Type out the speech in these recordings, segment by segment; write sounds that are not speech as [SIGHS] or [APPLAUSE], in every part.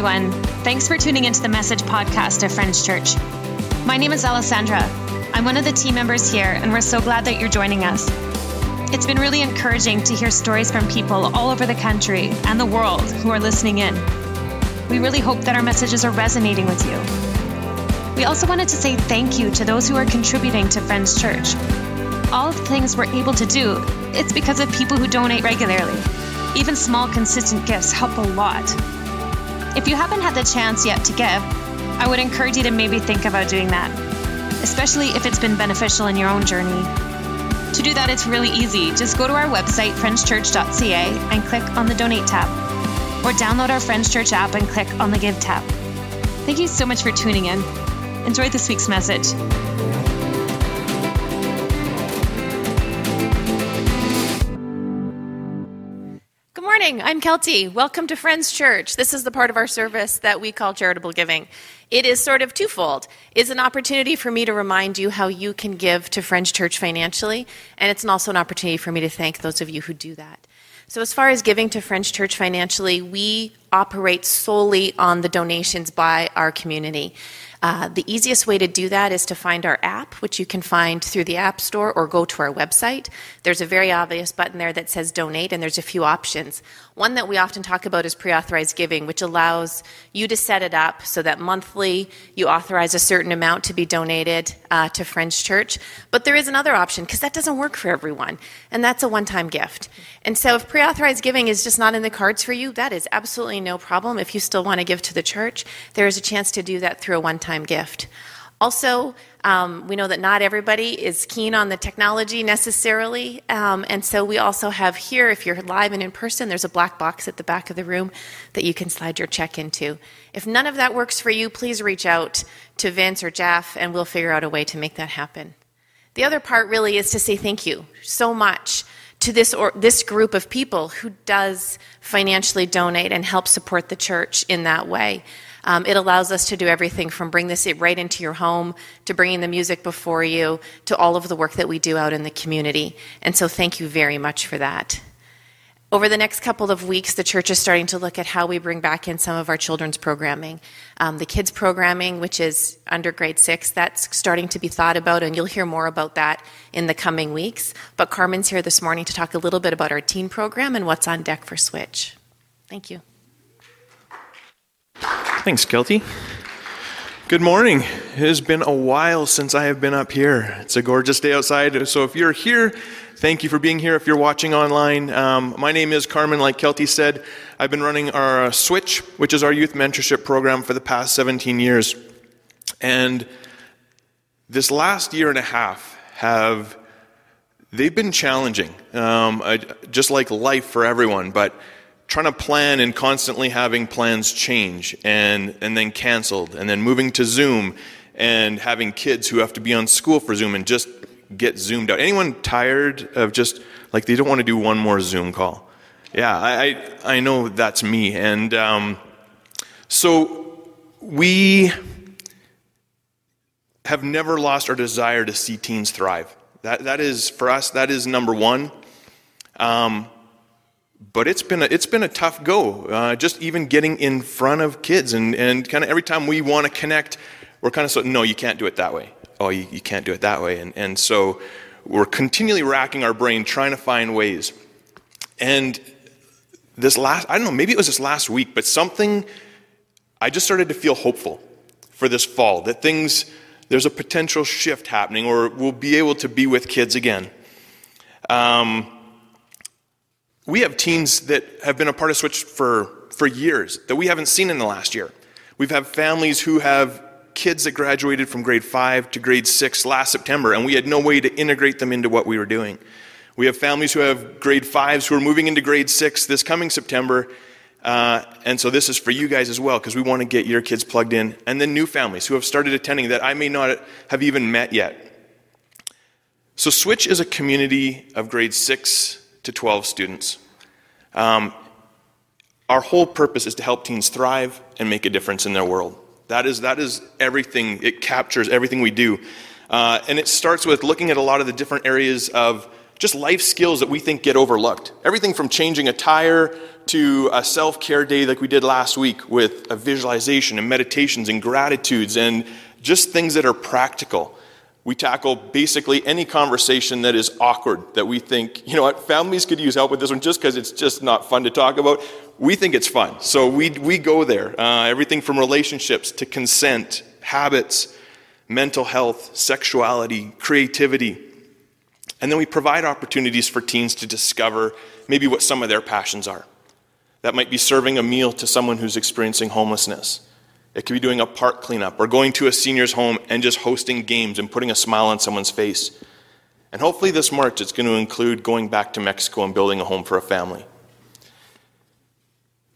everyone. Thanks for tuning into the message podcast of Friends Church. My name is Alessandra. I'm one of the team members here, and we're so glad that you're joining us. It's been really encouraging to hear stories from people all over the country and the world who are listening in. We really hope that our messages are resonating with you. We also wanted to say thank you to those who are contributing to Friends Church. All of the things we're able to do, it's because of people who donate regularly. Even small, consistent gifts help a lot. If you haven't had the chance yet to give, I would encourage you to maybe think about doing that, especially if it's been beneficial in your own journey. To do that, it's really easy. Just go to our website, friendschurch.ca, and click on the Donate tab. Or download our Friends Church app and click on the Give tab. Thank you so much for tuning in. Enjoy this week's message. Morning. I'm Kelty. Welcome to Friends Church. This is the part of our service that we call charitable giving. It is sort of twofold. It's an opportunity for me to remind you how you can give to Friends Church financially, and it's also an opportunity for me to thank those of you who do that. So, as far as giving to Friends Church financially, we operate solely on the donations by our community. Uh, the easiest way to do that is to find our app, which you can find through the App Store or go to our website. There's a very obvious button there that says donate, and there's a few options. One that we often talk about is pre authorized giving, which allows you to set it up so that monthly you authorize a certain amount to be donated uh, to Friends Church. But there is another option because that doesn't work for everyone, and that's a one time gift. And so if pre authorized giving is just not in the cards for you, that is absolutely no problem. If you still want to give to the church, there is a chance to do that through a one time gift. Also, um, we know that not everybody is keen on the technology necessarily, um, and so we also have here, if you're live and in person, there's a black box at the back of the room that you can slide your check into. If none of that works for you, please reach out to Vince or Jeff, and we'll figure out a way to make that happen. The other part really is to say thank you so much to this or this group of people who does financially donate and help support the church in that way. Um, it allows us to do everything from bring this right into your home to bringing the music before you to all of the work that we do out in the community. And so, thank you very much for that. Over the next couple of weeks, the church is starting to look at how we bring back in some of our children's programming. Um, the kids' programming, which is under grade six, that's starting to be thought about, and you'll hear more about that in the coming weeks. But Carmen's here this morning to talk a little bit about our teen program and what's on deck for Switch. Thank you. Thanks, Kelty. Good morning. It has been a while since I have been up here. It's a gorgeous day outside. So if you're here, thank you for being here. If you're watching online, um, my name is Carmen. Like Kelty said, I've been running our uh, Switch, which is our youth mentorship program, for the past 17 years. And this last year and a half have they've been challenging, um, just like life for everyone. But trying to plan and constantly having plans change and, and then canceled and then moving to Zoom and having kids who have to be on school for Zoom and just get zoomed out. Anyone tired of just like they don't want to do one more Zoom call? Yeah, I, I, I know that's me. And um, so we have never lost our desire to see teens thrive. That, that is, for us, that is number one. Um, but it's been a, it's been a tough go. Uh, just even getting in front of kids and, and kind of every time we want to connect, we're kind of so no, you can't do it that way. Oh, you, you can't do it that way. And and so we're continually racking our brain trying to find ways. And this last I don't know maybe it was this last week, but something I just started to feel hopeful for this fall that things there's a potential shift happening or we'll be able to be with kids again. Um, we have teens that have been a part of Switch for, for years that we haven't seen in the last year. We've had families who have kids that graduated from grade 5 to grade 6 last September, and we had no way to integrate them into what we were doing. We have families who have grade 5s who are moving into grade 6 this coming September, uh, and so this is for you guys as well, because we want to get your kids plugged in. And then new families who have started attending that I may not have even met yet. So, Switch is a community of grade 6 to 12 students. Um, our whole purpose is to help teens thrive and make a difference in their world. That is, that is everything, it captures everything we do. Uh, and it starts with looking at a lot of the different areas of just life skills that we think get overlooked. Everything from changing a tire to a self care day like we did last week with a visualization and meditations and gratitudes and just things that are practical. We tackle basically any conversation that is awkward that we think, you know what, families could use help with this one just because it's just not fun to talk about. We think it's fun. So we, we go there. Uh, everything from relationships to consent, habits, mental health, sexuality, creativity. And then we provide opportunities for teens to discover maybe what some of their passions are. That might be serving a meal to someone who's experiencing homelessness. It could be doing a park cleanup or going to a senior's home and just hosting games and putting a smile on someone's face. And hopefully this March it's going to include going back to Mexico and building a home for a family.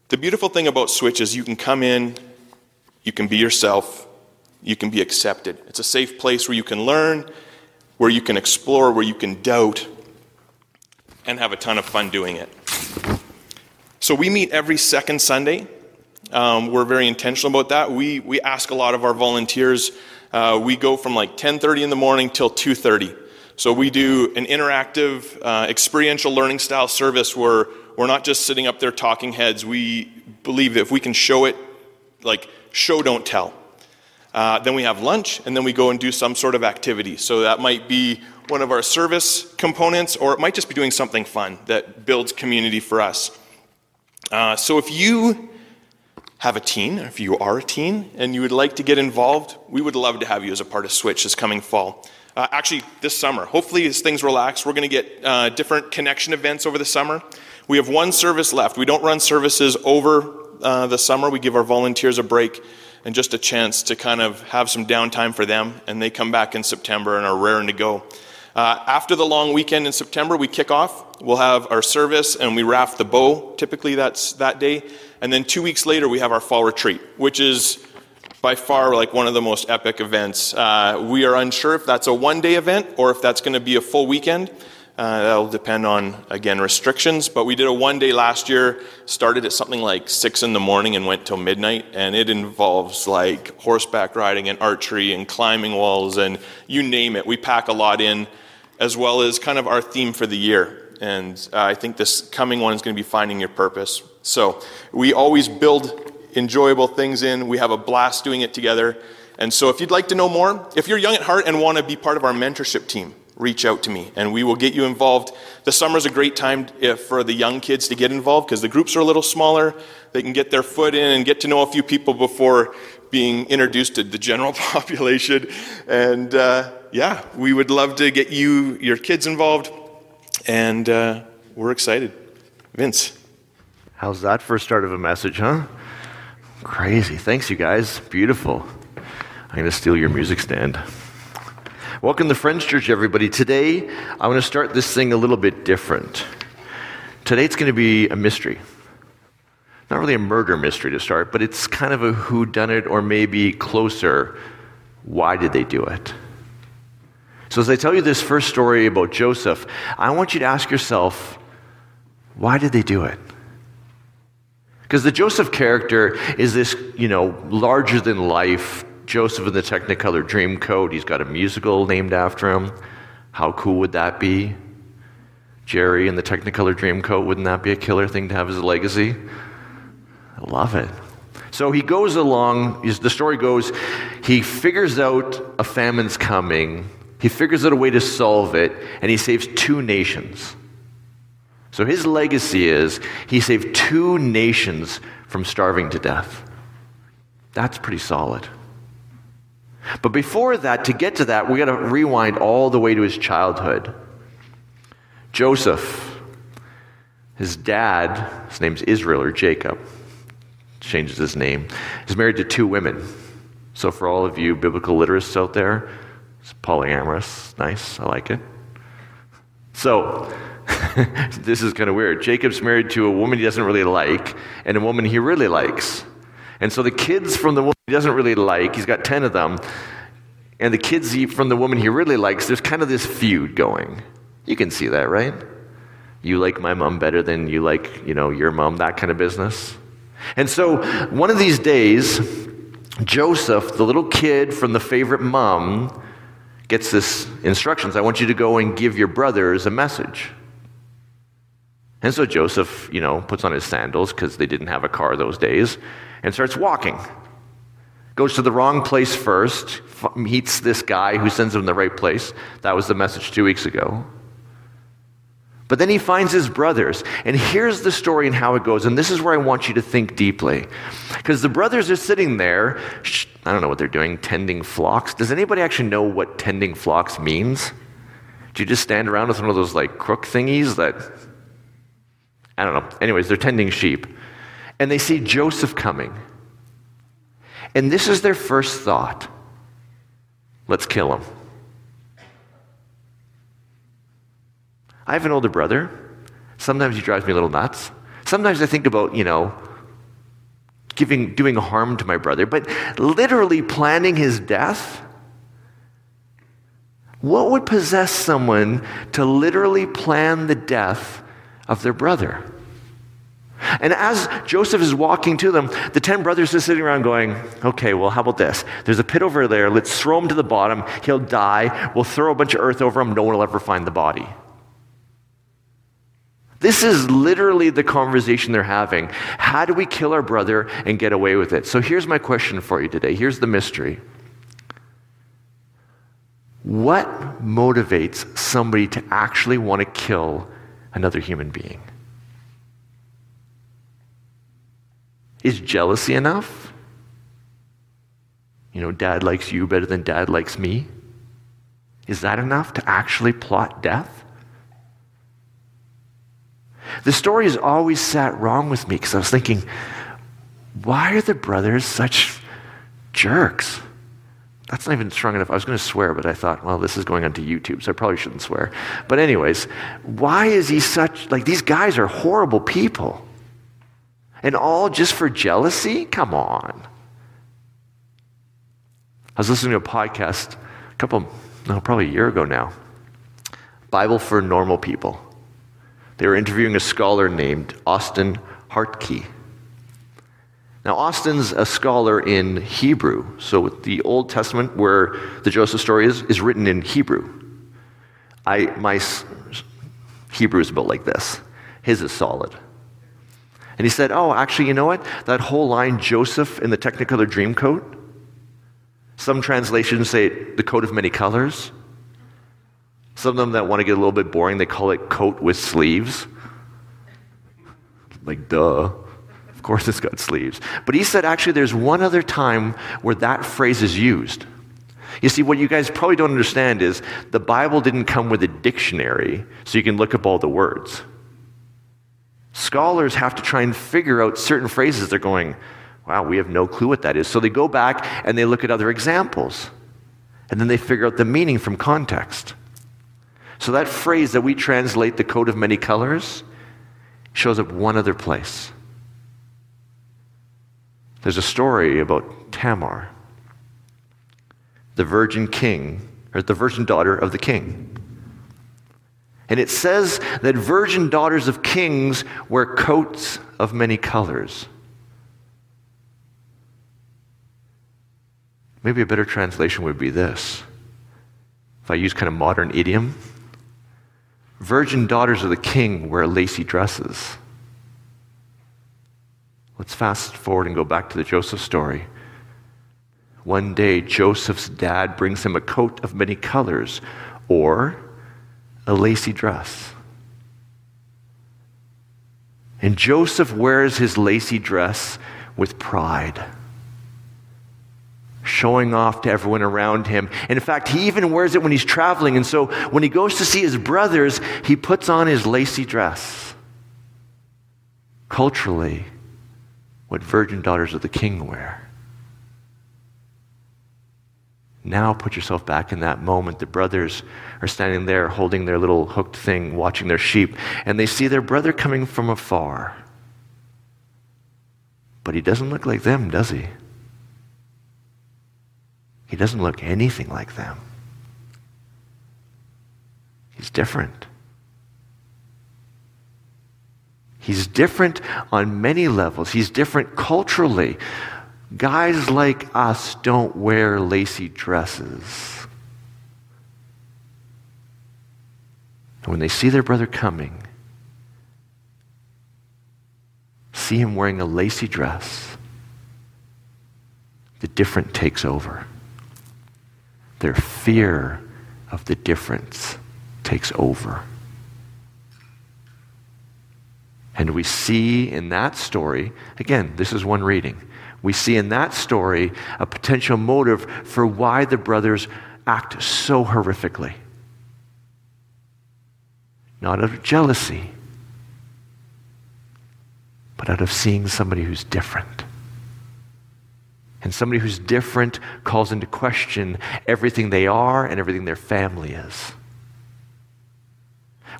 The beautiful thing about Switch is you can come in, you can be yourself, you can be accepted. It's a safe place where you can learn, where you can explore, where you can doubt, and have a ton of fun doing it. So we meet every second Sunday. Um, we're very intentional about that. We, we ask a lot of our volunteers. Uh, we go from like 10:30 in the morning till 2:30. So we do an interactive, uh, experiential learning style service where we're not just sitting up there talking heads. We believe that if we can show it, like show don't tell. Uh, then we have lunch, and then we go and do some sort of activity. So that might be one of our service components, or it might just be doing something fun that builds community for us. Uh, so if you have a teen, if you are a teen, and you would like to get involved, we would love to have you as a part of Switch this coming fall. Uh, actually, this summer. Hopefully, as things relax, we're going to get uh, different connection events over the summer. We have one service left. We don't run services over uh, the summer. We give our volunteers a break and just a chance to kind of have some downtime for them. And they come back in September and are raring to go. Uh, after the long weekend in September, we kick off. We'll have our service and we raft the bow. Typically, that's that day. And then two weeks later, we have our fall retreat, which is by far like one of the most epic events. Uh, we are unsure if that's a one day event or if that's going to be a full weekend. Uh, that'll depend on, again, restrictions. But we did a one day last year, started at something like 6 in the morning and went till midnight. And it involves like horseback riding and archery and climbing walls and you name it. We pack a lot in, as well as kind of our theme for the year. And uh, I think this coming one is going to be finding your purpose. So we always build enjoyable things in, we have a blast doing it together. And so if you'd like to know more, if you're young at heart and want to be part of our mentorship team, reach out to me and we will get you involved. The summer's a great time for the young kids to get involved because the groups are a little smaller. They can get their foot in and get to know a few people before being introduced to the general [LAUGHS] population. And uh, yeah, we would love to get you, your kids involved, and uh, we're excited. Vince. How's that for a start of a message, huh? Crazy. Thanks, you guys. Beautiful. I'm going to steal your music stand. Welcome to Friends Church, everybody. Today, I want to start this thing a little bit different. Today, it's going to be a mystery. Not really a murder mystery to start, but it's kind of a who done it, or maybe closer, why did they do it? So, as I tell you this first story about Joseph, I want you to ask yourself, why did they do it? Because the Joseph character is this, you know, larger than life Joseph in the Technicolor Dreamcoat. He's got a musical named after him. How cool would that be? Jerry in the Technicolor Dreamcoat, wouldn't that be a killer thing to have as a legacy? I love it. So he goes along, the story goes, he figures out a famine's coming, he figures out a way to solve it, and he saves two nations. So his legacy is he saved two nations from starving to death. That's pretty solid. But before that, to get to that, we got to rewind all the way to his childhood. Joseph, his dad, his name's Israel or Jacob, changes his name, is married to two women. So for all of you biblical literates out there, it's polyamorous. Nice, I like it. So, [LAUGHS] this is kind of weird. Jacob's married to a woman he doesn't really like and a woman he really likes. And so the kids from the woman he doesn't really like, he's got 10 of them, and the kids he, from the woman he really likes, there's kind of this feud going. You can see that, right? You like my mom better than you like, you know, your mom, that kind of business. And so one of these days, Joseph, the little kid from the favorite mom, gets this instructions I want you to go and give your brothers a message. And so Joseph, you know, puts on his sandals because they didn't have a car those days and starts walking. Goes to the wrong place first, meets this guy who sends him the right place. That was the message two weeks ago. But then he finds his brothers. And here's the story and how it goes. And this is where I want you to think deeply. Because the brothers are sitting there, I don't know what they're doing, tending flocks. Does anybody actually know what tending flocks means? Do you just stand around with one of those like crook thingies that I don't know. Anyways, they're tending sheep. And they see Joseph coming. And this is their first thought let's kill him. I have an older brother. Sometimes he drives me a little nuts. Sometimes I think about, you know, giving, doing harm to my brother, but literally planning his death. What would possess someone to literally plan the death of their brother. And as Joseph is walking to them, the 10 brothers are sitting around going, okay, well, how about this? There's a pit over there. Let's throw him to the bottom. He'll die. We'll throw a bunch of earth over him. No one will ever find the body. This is literally the conversation they're having. How do we kill our brother and get away with it? So here's my question for you today. Here's the mystery. What motivates somebody to actually want to kill another human being. Is jealousy enough? You know, dad likes you better than dad likes me. Is that enough to actually plot death? The story has always sat wrong with me because I was thinking, why are the brothers such jerks? That's not even strong enough. I was going to swear, but I thought, well, this is going onto YouTube, so I probably shouldn't swear. But, anyways, why is he such, like, these guys are horrible people. And all just for jealousy? Come on. I was listening to a podcast a couple, no, probably a year ago now Bible for Normal People. They were interviewing a scholar named Austen Hartke. Now, Austen's a scholar in Hebrew. So, the Old Testament, where the Joseph story is, is written in Hebrew. I, my Hebrew is built like this, his is solid. And he said, Oh, actually, you know what? That whole line, Joseph in the Technicolor Dreamcoat, some translations say the coat of many colors. Some of them that want to get a little bit boring, they call it coat with sleeves. Like, duh Of course, it's got sleeves. But he said actually there's one other time where that phrase is used. You see, what you guys probably don't understand is the Bible didn't come with a dictionary so you can look up all the words. Scholars have to try and figure out certain phrases. They're going, wow, we have no clue what that is. So they go back and they look at other examples. And then they figure out the meaning from context. So that phrase that we translate the coat of many colors shows up one other place. There's a story about Tamar, the virgin king, or the virgin daughter of the king. And it says that virgin daughters of kings wear coats of many colors. Maybe a better translation would be this. If I use kind of modern idiom, virgin daughters of the king wear lacy dresses. Let's fast forward and go back to the Joseph story. One day, Joseph's dad brings him a coat of many colors or a lacy dress. And Joseph wears his lacy dress with pride, showing off to everyone around him. And in fact, he even wears it when he's traveling. And so when he goes to see his brothers, he puts on his lacy dress. Culturally, what virgin daughters of the king wear. Now put yourself back in that moment. The brothers are standing there holding their little hooked thing, watching their sheep, and they see their brother coming from afar. But he doesn't look like them, does he? He doesn't look anything like them. He's different. He's different on many levels. He's different culturally. Guys like us don't wear lacy dresses. And when they see their brother coming, see him wearing a lacy dress, the different takes over. Their fear of the difference takes over. And we see in that story, again, this is one reading, we see in that story a potential motive for why the brothers act so horrifically. Not out of jealousy, but out of seeing somebody who's different. And somebody who's different calls into question everything they are and everything their family is.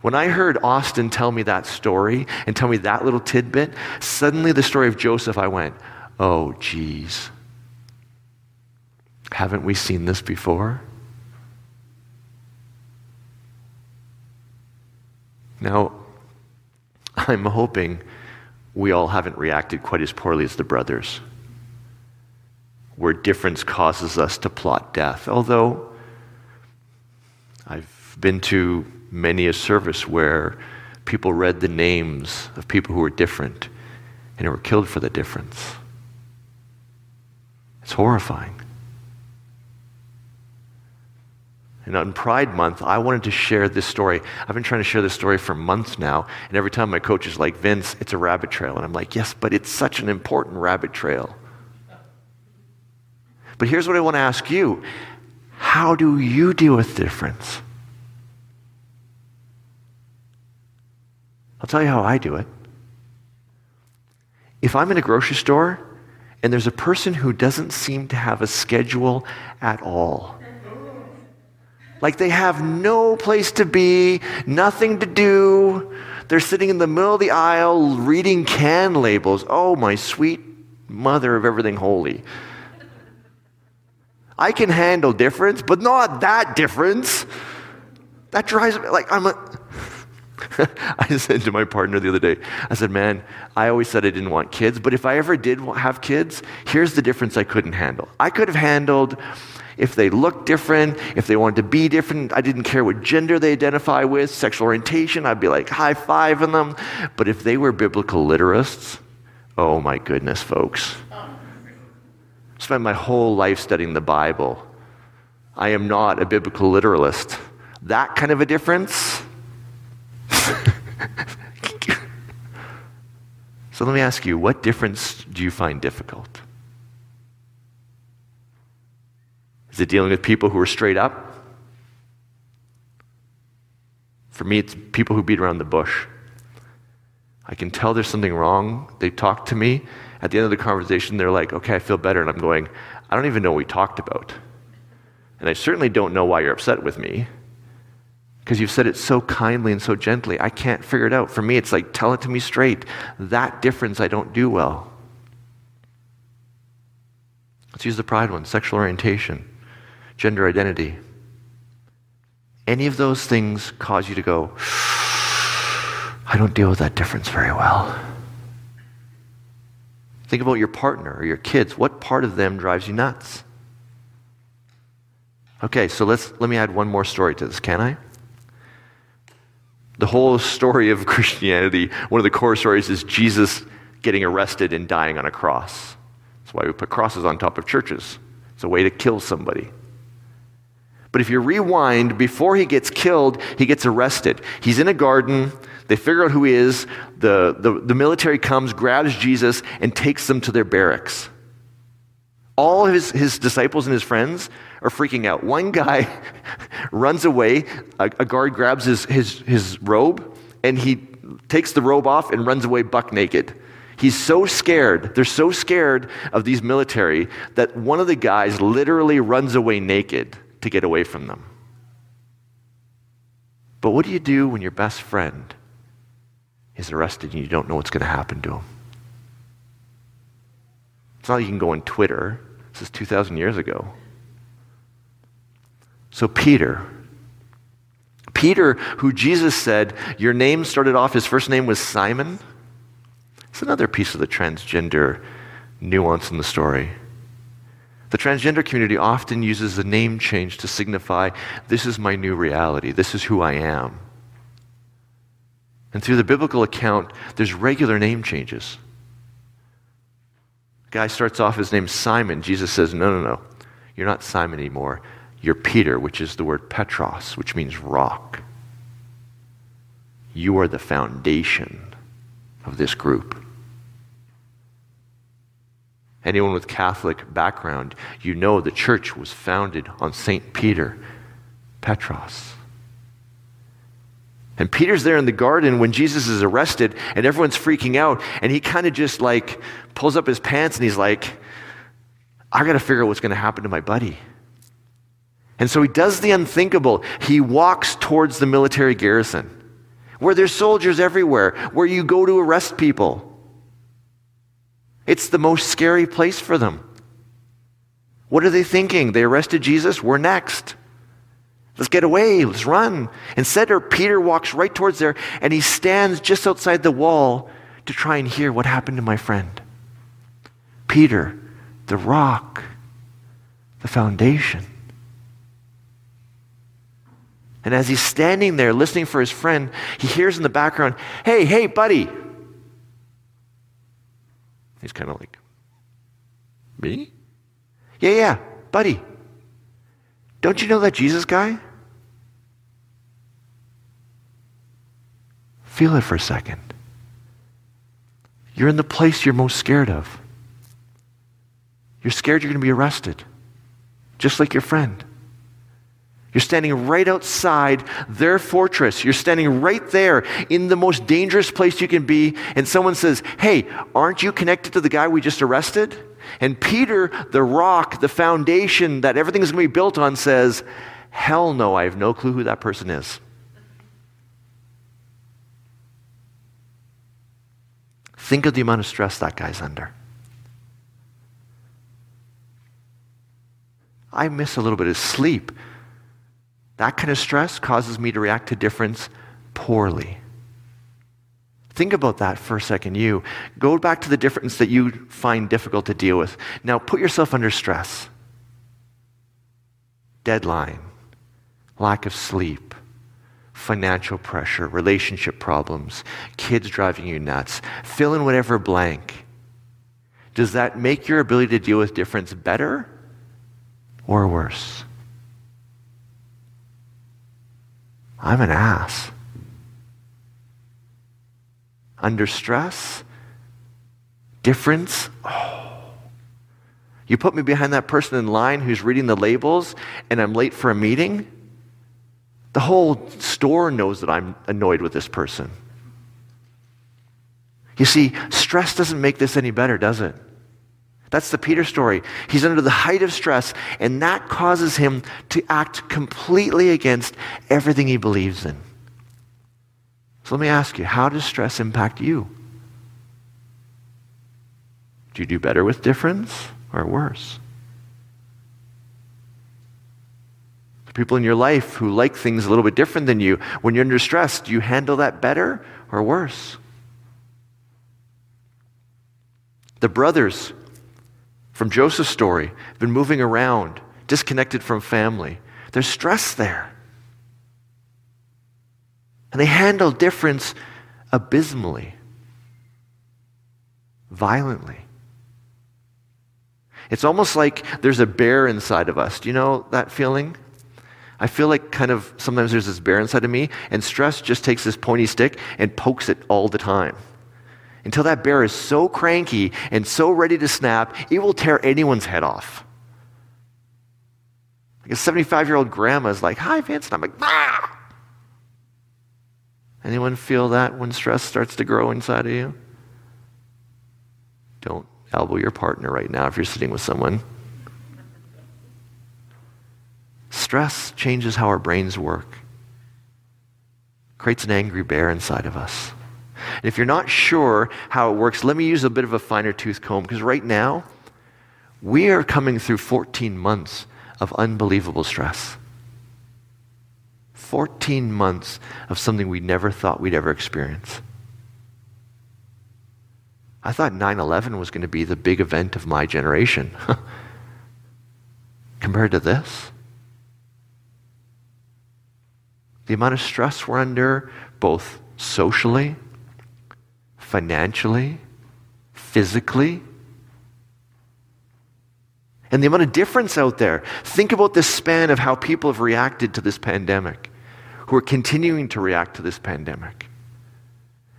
When I heard Austen tell me that story and tell me that little tidbit, suddenly the story of Joseph, I went, oh, geez. Haven't we seen this before? Now, I'm hoping we all haven't reacted quite as poorly as the brothers, where difference causes us to plot death. Although I've been to many a service where people read the names of people who were different and who were killed for the difference. It's horrifying. And on Pride Month, I wanted to share this story. I've been trying to share this story for months now, and every time my coach is like, Vince, it's a rabbit trail. And I'm like, yes, but it's such an important rabbit trail. But here's what I want to ask you How do you deal with difference? I'll tell you how I do it. If I'm in a grocery store and there's a person who doesn't seem to have a schedule at all, like they have no place to be, nothing to do. They're sitting in the middle of the aisle reading can labels. Oh, my sweet mother of everything holy. I can handle difference, but not that difference. That drives me like I'm a [LAUGHS] I said to my partner the other day, I said, Man, I always said I didn't want kids, but if I ever did have kids, here's the difference I couldn't handle. I could have handled if they looked different, if they wanted to be different. I didn't care what gender they identify with, sexual orientation. I'd be like high fiving them. But if they were biblical literists, oh my goodness, folks. Spent my whole life studying the Bible. I am not a biblical literalist. That kind of a difference. So let me ask you what difference do you find difficult? Is it dealing with people who are straight up? For me, it's people who beat around the bush. I can tell there's something wrong. They talk to me. At the end of the conversation, they're like, okay, I feel better. And I'm going, I don't even know what we talked about. And I certainly don't know why you're upset with me because you've said it so kindly and so gently. I can't figure it out. For me, it's like, tell it to me straight. That difference I don't do well. Let's use the pride one sexual orientation gender identity. Any of those things cause you to go, [SIGHS] I don't deal with that difference very well. Think about your partner or your kids. What part of them drives you nuts? Okay, so let's let me add one more story to this, can I? The whole story of [LAUGHS] Christianity, one of the core stories is Jesus getting arrested and dying on a cross. That's why we put crosses on top of churches. It's a way to kill somebody. But if you rewind, before he gets killed, he gets arrested. He's in a garden. They figure out who he is. The, the, the military comes, grabs Jesus, and takes them to their barracks. All his, his disciples and his friends are freaking out. One guy [LAUGHS] runs away. A, a guard grabs his, his, his robe, and he takes the robe off and runs away buck naked. He's so scared. They're so scared of these military that one of the guys literally runs away naked to get away from them. But what do you do when your best friend is arrested and you don't know what's going to happen to him? It's not like you can go on Twitter. This is 2,000 years ago. So, Peter, Peter, who Jesus said, Your name started off, his first name was Simon. It's another piece of the transgender nuance in the story. The transgender community often uses the name change to signify this is my new reality, this is who I am. And through the biblical account, there's regular name changes. The guy starts off his name Simon. Jesus says, No, no, no. You're not Simon anymore. You're Peter, which is the word Petros, which means rock. You are the foundation of this group. Anyone with Catholic background, you know the church was founded on St. Peter, Petros. And Peter's there in the garden when Jesus is arrested and everyone's freaking out. And he kind of just like pulls up his pants and he's like, I got to figure out what's going to happen to my buddy. And so he does the unthinkable. He walks towards the military garrison where there's soldiers everywhere, where you go to arrest people. It's the most scary place for them. What are they thinking? They arrested Jesus? We're next. Let's get away. Let's run. Instead, Peter walks right towards there and he stands just outside the wall to try and hear what happened to my friend. Peter, the rock, the foundation. And as he's standing there listening for his friend, he hears in the background, Hey, hey, buddy. He's kind of like, Me? Yeah, yeah, buddy. Don't you know that Jesus guy? Feel it for a second. You're in the place you're most scared of. You're scared you're going to be arrested, just like your friend. You're standing right outside their fortress. You're standing right there in the most dangerous place you can be, and someone says, Hey, aren't you connected to the guy we just arrested? And Peter, the rock, the foundation that everything is going to be built on, says, Hell no, I have no clue who that person is. Think of the amount of stress that guy's under. I miss a little bit of sleep. That kind of stress causes me to react to difference poorly. Think about that for a second. You go back to the difference that you find difficult to deal with. Now put yourself under stress. Deadline, lack of sleep, financial pressure, relationship problems, kids driving you nuts. Fill in whatever blank. Does that make your ability to deal with difference better or worse? I'm an ass under stress, difference. Oh. You put me behind that person in line who's reading the labels and I'm late for a meeting. The whole store knows that I'm annoyed with this person. You see, stress doesn't make this any better, does it? That's the Peter story. He's under the height of stress, and that causes him to act completely against everything he believes in. So let me ask you how does stress impact you? Do you do better with difference or worse? The people in your life who like things a little bit different than you, when you're under stress, do you handle that better or worse? The brothers from Joseph's story been moving around, disconnected from family. There's stress there. And they handle difference abysmally, violently. It's almost like there's a bear inside of us. Do you know that feeling? I feel like kind of sometimes there's this bear inside of me, and stress just takes this pointy stick and pokes it all the time. Until that bear is so cranky and so ready to snap, it will tear anyone's head off. Like a 75 year old grandma is like, Hi, Vincent. I'm like, ah! Anyone feel that when stress starts to grow inside of you? Don't elbow your partner right now if you're sitting with someone. Stress changes how our brains work. Creates an angry bear inside of us. If you're not sure how it works, let me use a bit of a finer tooth comb because right now we are coming through 14 months of unbelievable stress. 14 months of something we never thought we'd ever experience. I thought 9 11 was going to be the big event of my generation. [LAUGHS] Compared to this, the amount of stress we're under, both socially, financially, physically. And the amount of difference out there. Think about this span of how people have reacted to this pandemic, who are continuing to react to this pandemic.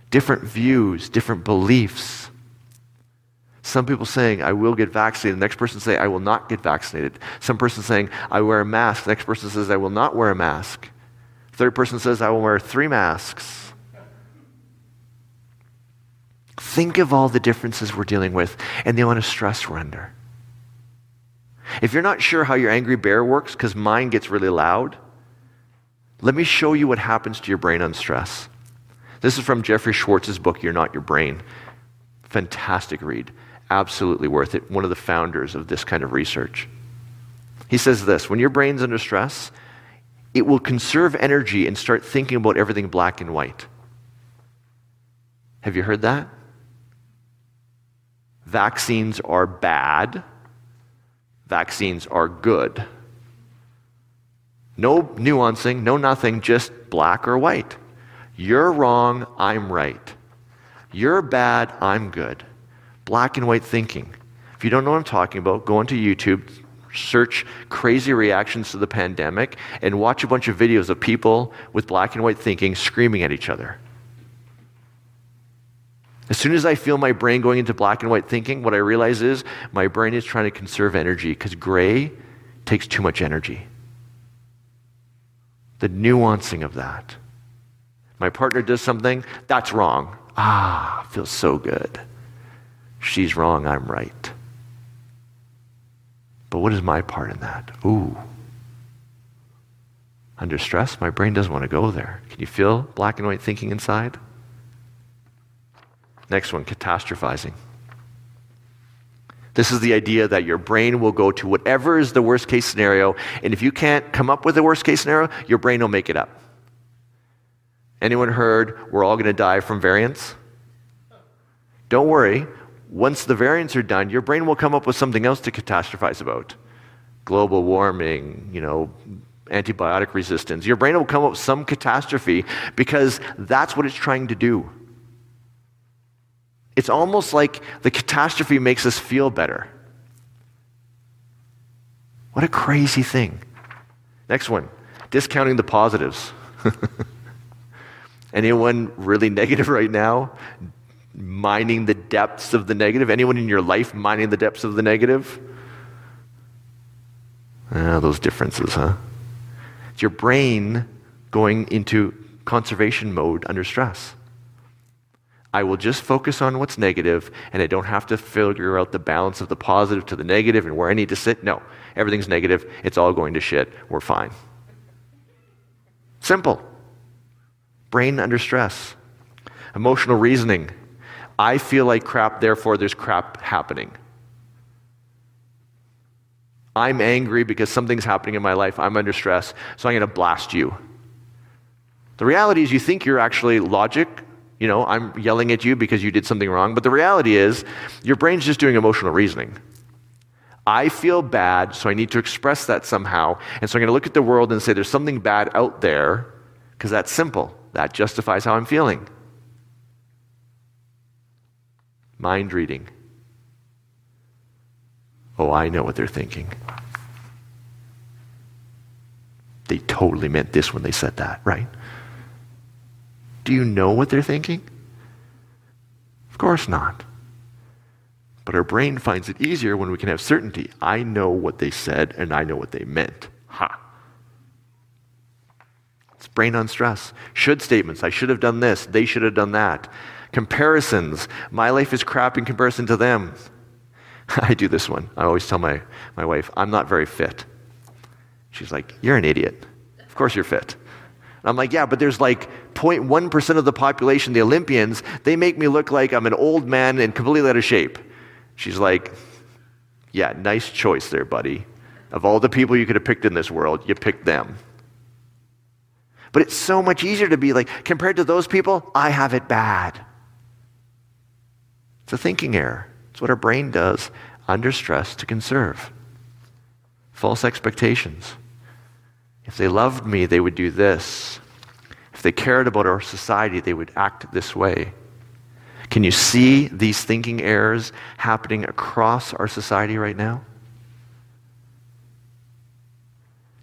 Different views, different beliefs. Some people saying, I will get vaccinated. The next person saying, I will not get vaccinated. Some person saying, I wear a mask. The next person says, I will not wear a mask. Third person says, I will wear three masks. Think of all the differences we're dealing with and the amount of stress we're under. If you're not sure how your angry bear works, because mine gets really loud, let me show you what happens to your brain on stress. This is from Jeffrey Schwartz's book, You're Not Your Brain. Fantastic read absolutely worth it, one of the founders of this kind of research. He says this when your brain's under stress, it will conserve energy and start thinking about everything black and white. Have you heard that? Vaccines are bad, vaccines are good. No nuancing, no nothing, just black or white. You're wrong, I'm right. You're bad, I'm good black and white thinking. If you don't know what I'm talking about, go onto YouTube, search crazy reactions to the pandemic, and watch a bunch of videos of people with black and white thinking screaming at each other. As soon as I feel my brain going into black and white thinking, what I realize is my brain is trying to conserve energy because gray takes too much energy. The nuancing of that. My partner does something, that's wrong. Ah, feels so good. She's wrong, I'm right. But what is my part in that? Ooh. Under stress, my brain doesn't want to go there. Can you feel black and white thinking inside? Next one catastrophizing. This is the idea that your brain will go to whatever is the worst case scenario, and if you can't come up with the worst case scenario, your brain will make it up. Anyone heard we're all going to die from variants? Don't worry, once the variants are done, your brain will come up with something else to catastrophize about. Global warming, you know, antibiotic resistance. Your brain will come up with some catastrophe because that's what it's trying to do. It's almost like the catastrophe makes us feel better. What a crazy thing. Next one discounting the positives. [LAUGHS] Anyone really negative right now? mining the depths of the negative? Anyone in your life mining the depths of the negative? Ah, those differences, huh? It's your brain going into conservation mode under stress. I will just focus on what's negative and I don't have to figure out the balance of the positive to the negative and where I need to sit. No, everything's negative. It's all going to shit. We're fine. Simple. Brain under stress. Emotional reasoning. I feel like crap, therefore there's crap happening. I'm angry because something's happening in my life. I'm under stress, so I'm going to blast you. The reality is, you think you're actually logic. You know, I'm yelling at you because you did something wrong. But the reality is, your brain's just doing emotional reasoning. I feel bad, so I need to express that somehow. And so I'm going to look at the world and say, there's something bad out there, because that's simple. That justifies how I'm feeling. Mind reading. Oh, I know what they're thinking. They totally meant this when they said that, right? Do you know what they're thinking? Of course not. But our brain finds it easier when we can have certainty. I know what they said and I know what they meant. Ha. It's brain on stress. Should statements. I should have done this. They should have done that. Comparisons. My life is crap in comparison to them. [LAUGHS] I do this one. I always tell my, my wife, I'm not very fit. She's like, You're an idiot. Of course you're fit. And I'm like, Yeah, but there's like 0.1% of the population, the Olympians, they make me look like I'm an old man and completely out of shape. She's like, Yeah, nice choice there, buddy. Of all the people you could have picked in this world, you picked them. But it's so much easier to be like, compared to those people, I have it bad. It's a thinking error. It's what our brain does under stress to conserve. False expectations. If they loved me, they would do this. If they cared about our society, they would act this way. Can you see these thinking errors happening across our society right now?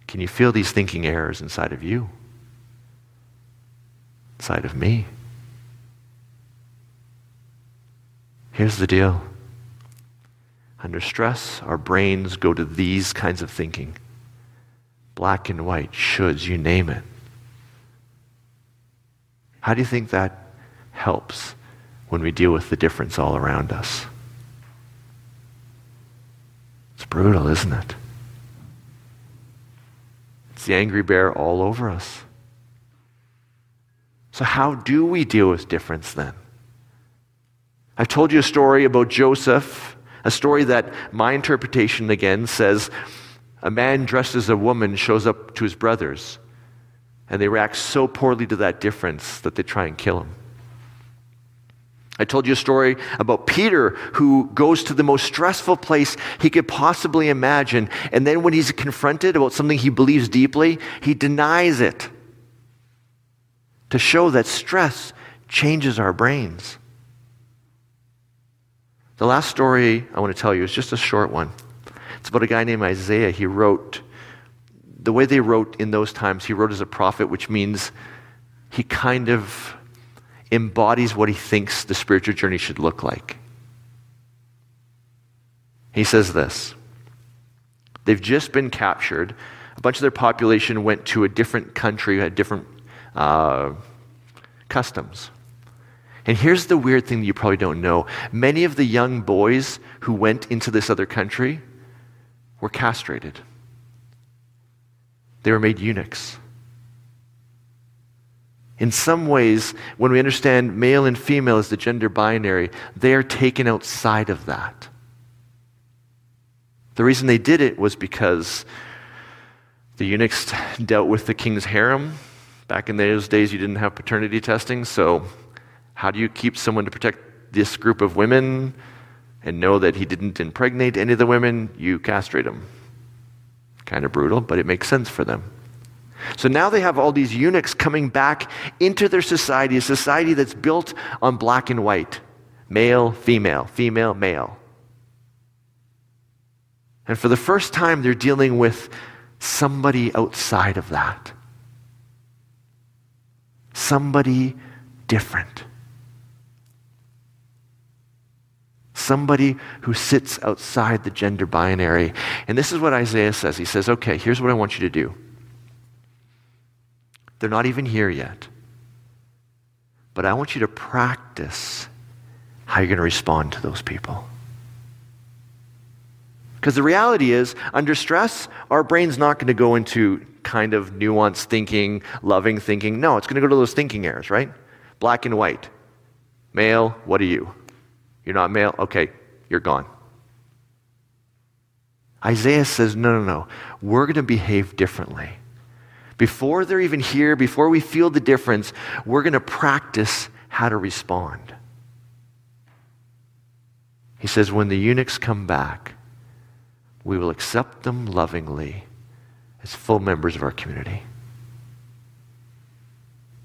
Can you feel these thinking errors inside of you? Inside of me? Here's the deal. Under stress, our brains go to these kinds of thinking black and white, shoulds, you name it. How do you think that helps when we deal with the difference all around us? It's brutal, isn't it? It's the angry bear all over us. So, how do we deal with difference then? I've told you a story about Joseph, a story that my interpretation again says a man dressed as a woman shows up to his brothers, and they react so poorly to that difference that they try and kill him. I told you a story about Peter who goes to the most stressful place he could possibly imagine. And then when he's confronted about something he believes deeply, he denies it to show that stress changes our brains. The last story I want to tell you is just a short one. It's about a guy named Isaiah. He wrote, the way they wrote in those times, he wrote as a prophet, which means he kind of embodies what he thinks the spiritual journey should look like. He says this They've just been captured. A bunch of their population went to a different country, had different uh, customs. And here's the weird thing that you probably don't know many of the young boys who went into this other country were castrated, they were made eunuchs. In some ways, when we understand male and female as the gender binary, they are taken outside of that. The reason they did it was because the eunuchs dealt with the king's harem. Back in those days, you didn't have paternity testing, so how do you keep someone to protect this group of women and know that he didn't impregnate any of the women? You castrate him. Kind of brutal, but it makes sense for them. So now they have all these eunuchs coming back into their society, a society that's built on black and white male, female, female, male. And for the first time, they're dealing with somebody outside of that. Somebody different. Somebody who sits outside the gender binary. And this is what Isaiah says. He says, okay, here's what I want you to do. They're not even here yet. But I want you to practice how you're going to respond to those people. Because the reality is, under stress, our brain's not going to go into kind of nuanced thinking, loving thinking. No, it's going to go to those thinking errors, right? Black and white. Male, what are you? You're not male? Okay, you're gone. Isaiah says, no, no, no. We're going to behave differently. Before they're even here, before we feel the difference, we're going to practice how to respond. He says, when the eunuchs come back, we will accept them lovingly as full members of our community.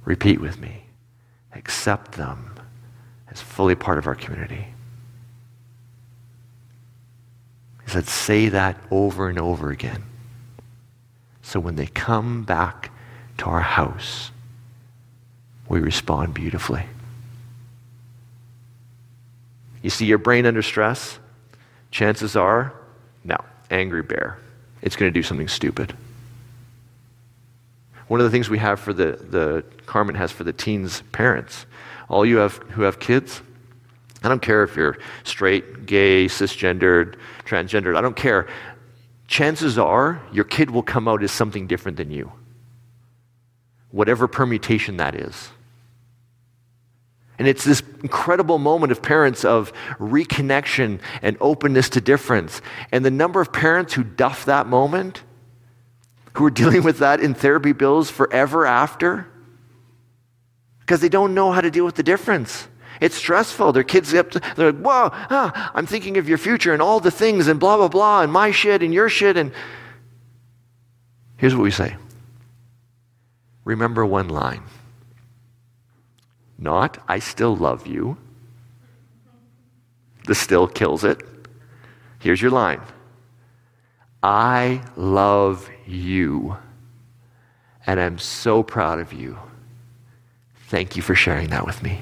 Repeat with me accept them as fully part of our community. He said, say that over and over again. So when they come back to our house, we respond beautifully. You see your brain under stress? Chances are, no, angry bear. It's going to do something stupid. One of the things we have for the, the Carmen has for the teens' parents all you have who have kids, I don't care if you're straight, gay, cisgendered, transgendered, I don't care. Chances are your kid will come out as something different than you, whatever permutation that is. And it's this incredible moment of parents of reconnection and openness to difference. And the number of parents who duff that moment, who are [LAUGHS] dealing with that in therapy bills forever after, because they don't know how to deal with the difference. It's stressful. Their kids, they're like, whoa, ah, I'm thinking of your future and all the things and blah, blah, blah, and my shit and your shit. And here's what we say remember one line Not, I still love you. The still kills it. Here's your line I love you, and I'm so proud of you. Thank you for sharing that with me.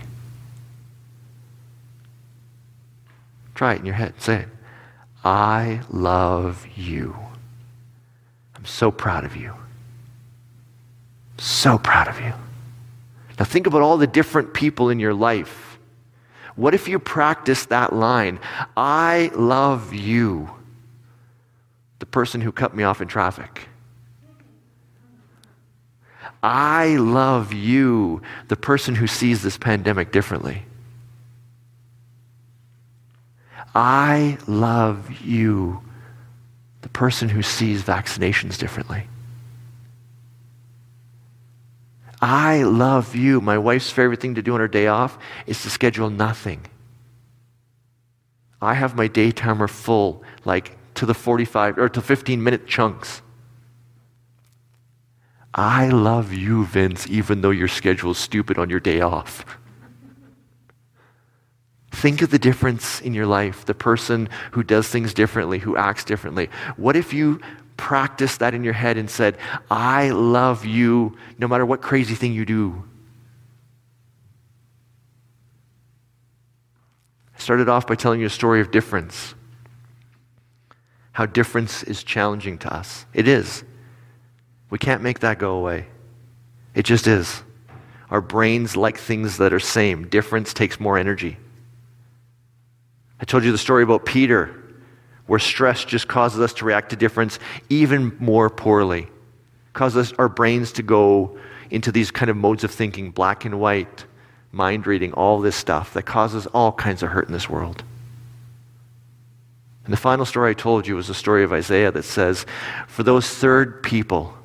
Try it in your head. Say it. I love you. I'm so proud of you. So proud of you. Now think about all the different people in your life. What if you practice that line? I love you. The person who cut me off in traffic. I love you, the person who sees this pandemic differently. I love you, the person who sees vaccinations differently. I love you. My wife's favorite thing to do on her day off is to schedule nothing. I have my day timer full, like to the 45 or to 15 minute chunks. I love you, Vince, even though your schedule is stupid on your day off. Think of the difference in your life, the person who does things differently, who acts differently. What if you practiced that in your head and said, I love you no matter what crazy thing you do? I started off by telling you a story of difference. How difference is challenging to us. It is. We can't make that go away. It just is. Our brains like things that are same. Difference takes more energy. I told you the story about Peter, where stress just causes us to react to difference even more poorly, causes our brains to go into these kind of modes of thinking, black and white, mind reading, all this stuff that causes all kinds of hurt in this world. And the final story I told you was the story of Isaiah that says, For those third people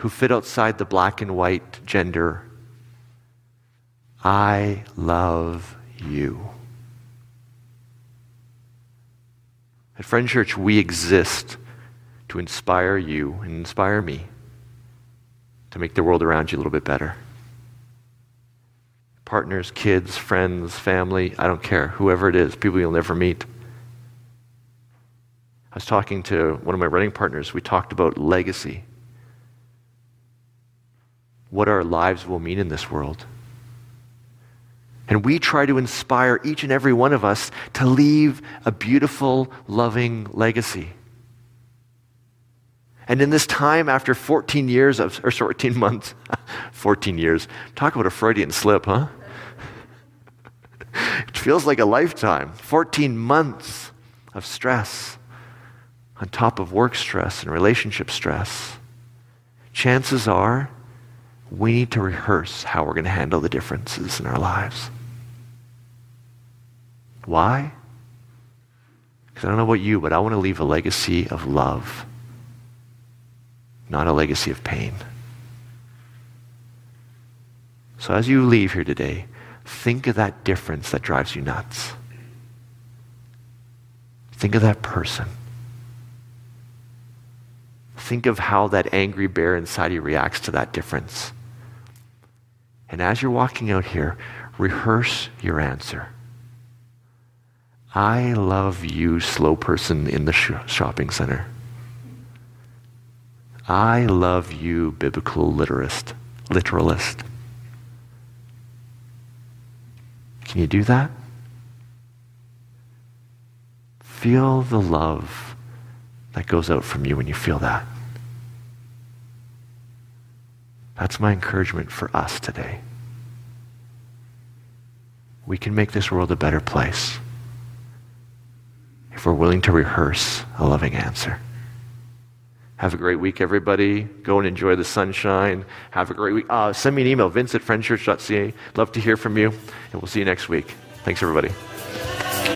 who fit outside the black and white gender, I love you. At Friends Church, we exist to inspire you and inspire me to make the world around you a little bit better. Partners, kids, friends, family, I don't care, whoever it is, people you'll never meet. I was talking to one of my running partners. We talked about legacy, what our lives will mean in this world. And we try to inspire each and every one of us to leave a beautiful, loving legacy. And in this time, after 14 years of, or 14 months, [LAUGHS] 14 years, talk about a Freudian slip, huh? [LAUGHS] it feels like a lifetime. 14 months of stress on top of work stress and relationship stress. Chances are we need to rehearse how we're going to handle the differences in our lives. Why? Because I don't know about you, but I want to leave a legacy of love, not a legacy of pain. So as you leave here today, think of that difference that drives you nuts. Think of that person. Think of how that angry bear inside you reacts to that difference. And as you're walking out here, rehearse your answer. I love you, slow person in the sh- shopping center. I love you, biblical literist, literalist. Can you do that? Feel the love that goes out from you when you feel that. That's my encouragement for us today. We can make this world a better place if we're willing to rehearse a loving answer. Have a great week, everybody. Go and enjoy the sunshine. Have a great week. Uh, send me an email, vince at friendchurch.ca. Love to hear from you, and we'll see you next week. Thanks, everybody.